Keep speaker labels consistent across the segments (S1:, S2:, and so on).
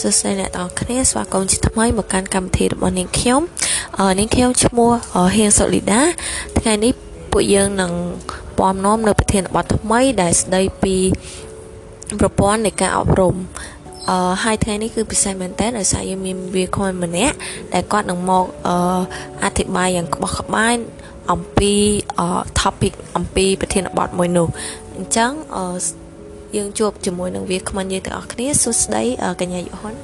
S1: សួស្តីអ្នកទាំងអស់គ្នាស្វាគមន៍ជាថ្មីមកកាន់កម្មវិធីរបស់នាងខ្ញុំនាងខ្ញុំឈ្មោះហៀងសូលីដាថ្ងៃនេះពួកយើងនឹងពំនាំនៅប្រធានបទថ្មីដែលស្ដីពីប្រព័ន្ធនៃការអប់រំអឺហើយថ្ងៃនេះគឺពិសេសមែនតើដោយសារយើងមានវាគ្មិនម្នាក់ដែលគាត់នឹងមកអឺអធិប្បាយយ៉ាងក្បោះក្បាយអំពី topic អំពីប្រធានបទមួយនោះអញ្ចឹងអឺ យើងជួបជាមួយនឹងវាគ្មិនយើងទាំងអស់គ្នាសួស្តីកញ្ញាយុហ៊ុន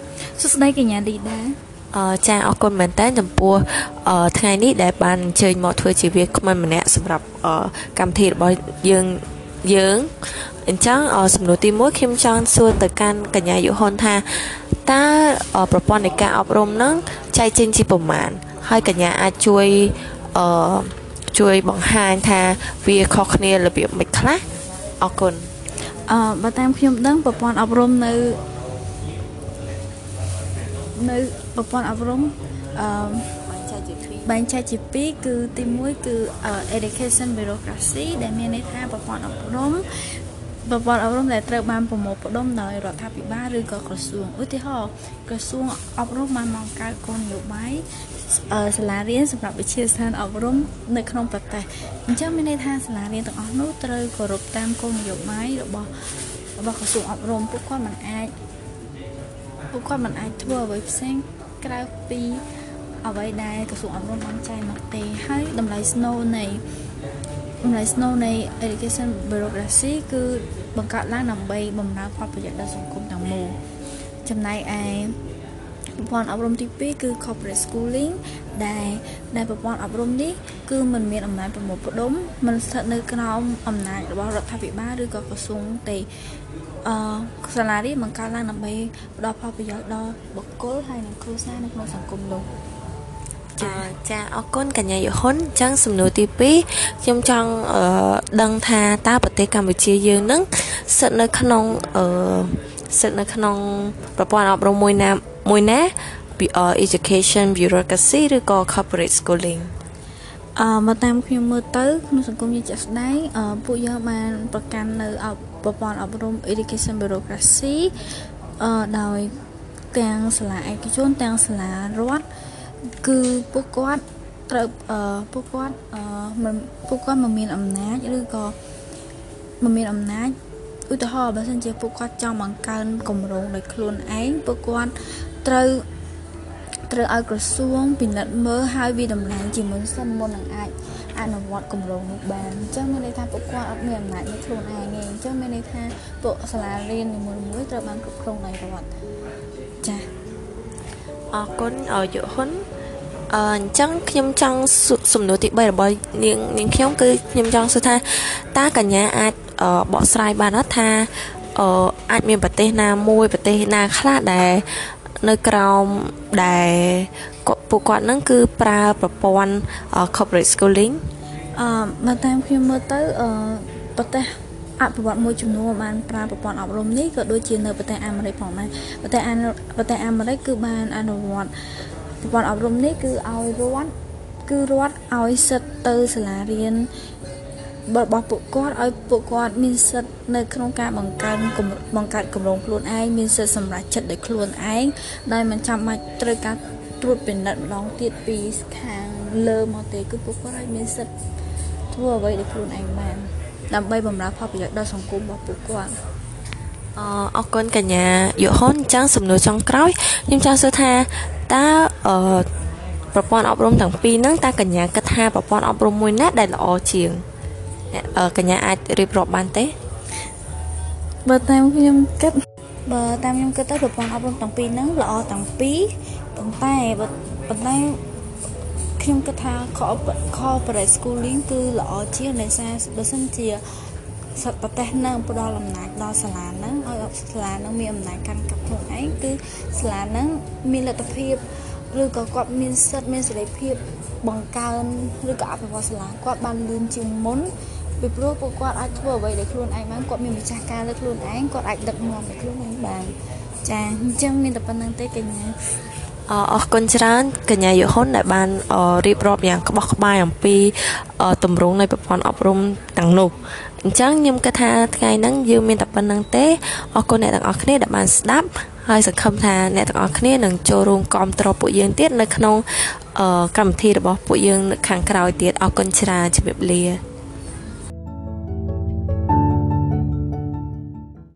S2: សួស្តីកញ្ញាលីដា
S1: អឺចាអរគុណមែនតើចំពោះថ្ងៃនេះដែលបានអញ្ជើញមកធ្វើជាវាគ្មិនម្នាក់សម្រាប់កម្មវិធីរបស់យើងយើងអញ្ចឹងសំណួរទី1ខ្ញុំចង់សួរទៅកាន់កញ្ញាយុហ៊ុនថាតើប្រព័ន្ធនៃការអប់រំហ្នឹងចែកចេញជាប្រមាណហើយកញ្ញាអាចជួយអឺជួយបង្ហាញថាវាខុសគ្នារបៀបម៉េចខ្លះអរគុណ
S2: អឺបើតាមខ្ញុំដឹងប្រព័ន្ធអប់រំនៅនៅប្រព័ន្ធអប់រំអឺបែងចែកជា2គឺទី1គឺ education bureaucracy ដែលមានន័យថាប្រព័ន្ធអប់រំ ប្រព័ន្ធអប់រំដែលត្រូវបានប្រមូលផ្ដុំដោយរដ្ឋាភិបាលឬក៏ក្រសួងឧទាហរណ៍ក្រសួងអប់រំបានបង្កើតគោលនយោបាយសាលារៀនសម្រាប់វិទ្យាស្ថានអប់រំនៅក្នុងប្រទេសអញ្ចឹងមានន័យថាសាលារៀនទាំងអស់នោះត្រូវគោរពតាមគោលនយោបាយរបស់របស់ក្រសួងអប់រំពួកគាត់មិនអាចពួកគាត់មិនអាចធ្វើអ្វីផ្សេងក្រៅពីអ្វីដែលក្រសួងអប់រំបានចែងមកទេហើយតម្លៃស្នូលនៃ តម្លៃស្នូលនៃ education bureaucracy គឺបង្កើតឡើងដើម្បីបម្រើផលប្រយោជន៍ដល់សង្គមទាំងមូលចំណែកឯប្រព័ន្ធអប់រំទី2គឺ corporate schooling ដែលដែលប្រព័ន្ធអប់រំនេះគឺมันមានអំណាចប្រមូលផ្ដុំมันស្ថិតនៅក្រោមអំណាចរបស់រដ្ឋាភិបាលឬក៏ក្រសួងទេអឺសាលារៀនបង្កើតឡើងដើម្បីផ្ដល់ផលប្រយោជន៍ដល់បុគ្គលហើយនិងគ្រួសារនៅក្នុងសង្គមនោះ
S1: ចាចាអរគុណកញ្ញាយហ៊ុនអញ្ចឹងសំណួរទី2ខ្ញុំចង់អឺដឹងថាតើប្រទេសកម្ពុជាយើងនឹងស្ថិតនៅក្នុងអឺស្ថិតនៅក្នុងប្រព័ន្ធអប់រំមួយណាមួយណា education bureaucracy ឬក៏ corporate schooling
S2: អឺមកតាមខ្ញុំមើលទៅក្នុងសង្គមយើងជាក់ស្ដែងអឺពួកយើងបានប្រកាន់នៅប្រព័ន្ធអប់រំ education bureaucracy អឺដោយទាំងសាលាឯកជនទាំងសាលារដ្ឋ គឺពួកគាត់ត្រូវអឺពួកគាត់អឺមិនពួកគាត់មិនមានអំណាចឬក៏មិនមានអំណាចឧទាហរណ៍បើសិនជាពួកគាត់ចង់បង្កើនគម្រោងដោយខ្លួនឯងពួកគាត់ត្រូវត្រូវឲ្យក្រសួងពិនិត្យមើលហើយវាតម្លៃជាមុនសិនមុននឹងអាចអនុវត្តគម្រោងនោះបានអញ្ចឹងមានន័យថាពួកគាត់អត់មានអំណាចនៃខ្លួនឯងទេអញ្ចឹងមានន័យថាពួកសាលារៀននីមួយៗត្រូវបានគ្រប់គ្រងដោយរដ្ឋចា៎
S1: អរគុណអរយុហ៊ុន អឺអញ្ចឹងខ្ញុំចង់សំណួរទី3របស់នាងនាងខ្ញុំគឺខ្ញុំចង់សួរថាតើកញ្ញាអាចបកស្រាយបានអត់ថាអឺអាចមានប្រទេសណាមួយប្រទេសណាខ្លះដែលនៅក្រោមដែលពួកគាត់នឹងគឺប្រើប្រព័ន្ធ corporate schooling
S2: អឺបើតាមខ្ញុំមើលទៅអឺប្រទេសអភិវឌ្ឍមួយចំនួនបានប្រើប្រព័ន្ធអប់រំនេះក៏ដូចជានៅប្រទេសអាមេរិកផងដែរប្រទេសប្រទេសអាមេរិកគឺបានអនុវត្ត ប្រព័ន្ធអប់រំនេះគឺឲ្យរដ្ឋគឺរដ្ឋឲ្យសិទ្ធទៅសាលារៀនរបស់ពួកគាត់ឲ្យពួកគាត់មានសិទ្ធនៅក្នុងការបង្កើនបង្កើតគម្រោងខ្លួនឯងមានសិទ្ធសម្រាប់ចិត្តដោយខ្លួនឯងដោយមិនចាំបាច់ត្រូវការត្រួតពិនិត្យម្ដងទៀតពីខាងលើមកទេគឺពួកគាត់ឲ្យមានសិទ្ធធ្វើអ្វីដោយខ្លួនឯងបានដើម្បីបម្រើផលប្រយោជន៍ដល់សង្គមរបស់ពួកគាត់
S1: អអរគុណកញ្ញាយុហ៊ុនអញ្ចឹងសំណួរចុងក្រោយខ្ញុំចង់សួរថា តើអឺប្រព័ន្ធអប់រំទាំងពីរហ្នឹងតើកញ្ញាគិតថាប្រព័ន្ធអប់រំមួយណាដែលល្អជាងកញ្ញាអាចរៀបរាប់បានទេ
S2: បើតាមខ្ញុំគិតបើតាមខ្ញុំគិតទៅប្រព័ន្ធអប់រំទាំងពីរហ្នឹងល្អទាំងពីរប៉ុន្តែប៉ុន្តែខ្ញុំគិតថា corporate schooling គឺល្អជាងដោយសារបើសិនជា សត្វប្រទេសនឹងផ្ដល់អំណាចដល់សាលានឹងឲ្យសាលានឹងមានអំណាចកាន់កាប់ខ្លួនឯងគឺសាលានឹងមានលទ្ធភាពឬក៏គាត់មានសិទ្ធិមានសេរីភាពបង្កើនឬក៏អភិវឌ្ឍសាលាគាត់បានលឿនជាងមុនពីព្រោះពួកគាត់អាចធ្វើអ្វីដោយខ្លួនឯងបានគាត់មានម្ចាស់ការលើខ្លួនឯងគាត់អាចដឹកនាំដោយខ្លួនឯងបានចាអញ្ចឹងមានតែប៉ុណ្្នឹងទេកញ្ញា
S1: អរគុណច្រើនកញ្ញាយុហ៊ុនដែលបានរៀបរាប់យ៉ាងក្បោះក្បាយអំពីទម្រង់នៃប្រព័ន្ធអប់រំទាំងនោះអញ្ចឹងខ្ញុំគិតថាថ្ងៃហ្នឹងយើងមានតែប៉ុណ្្នឹងទេអរគុណអ្នកទាំងអស់គ្នាដែលបានស្ដាប់ហើយសង្ឃឹមថាអ្នកទាំងអស់គ្នានឹងចូលរួមគាំទ្រពួកយើងទៀតនៅក្នុងកម្មវិធីរបស់ពួកយើងនៅខាងក្រោយទៀតអរគុណច្រើនជំរាបលា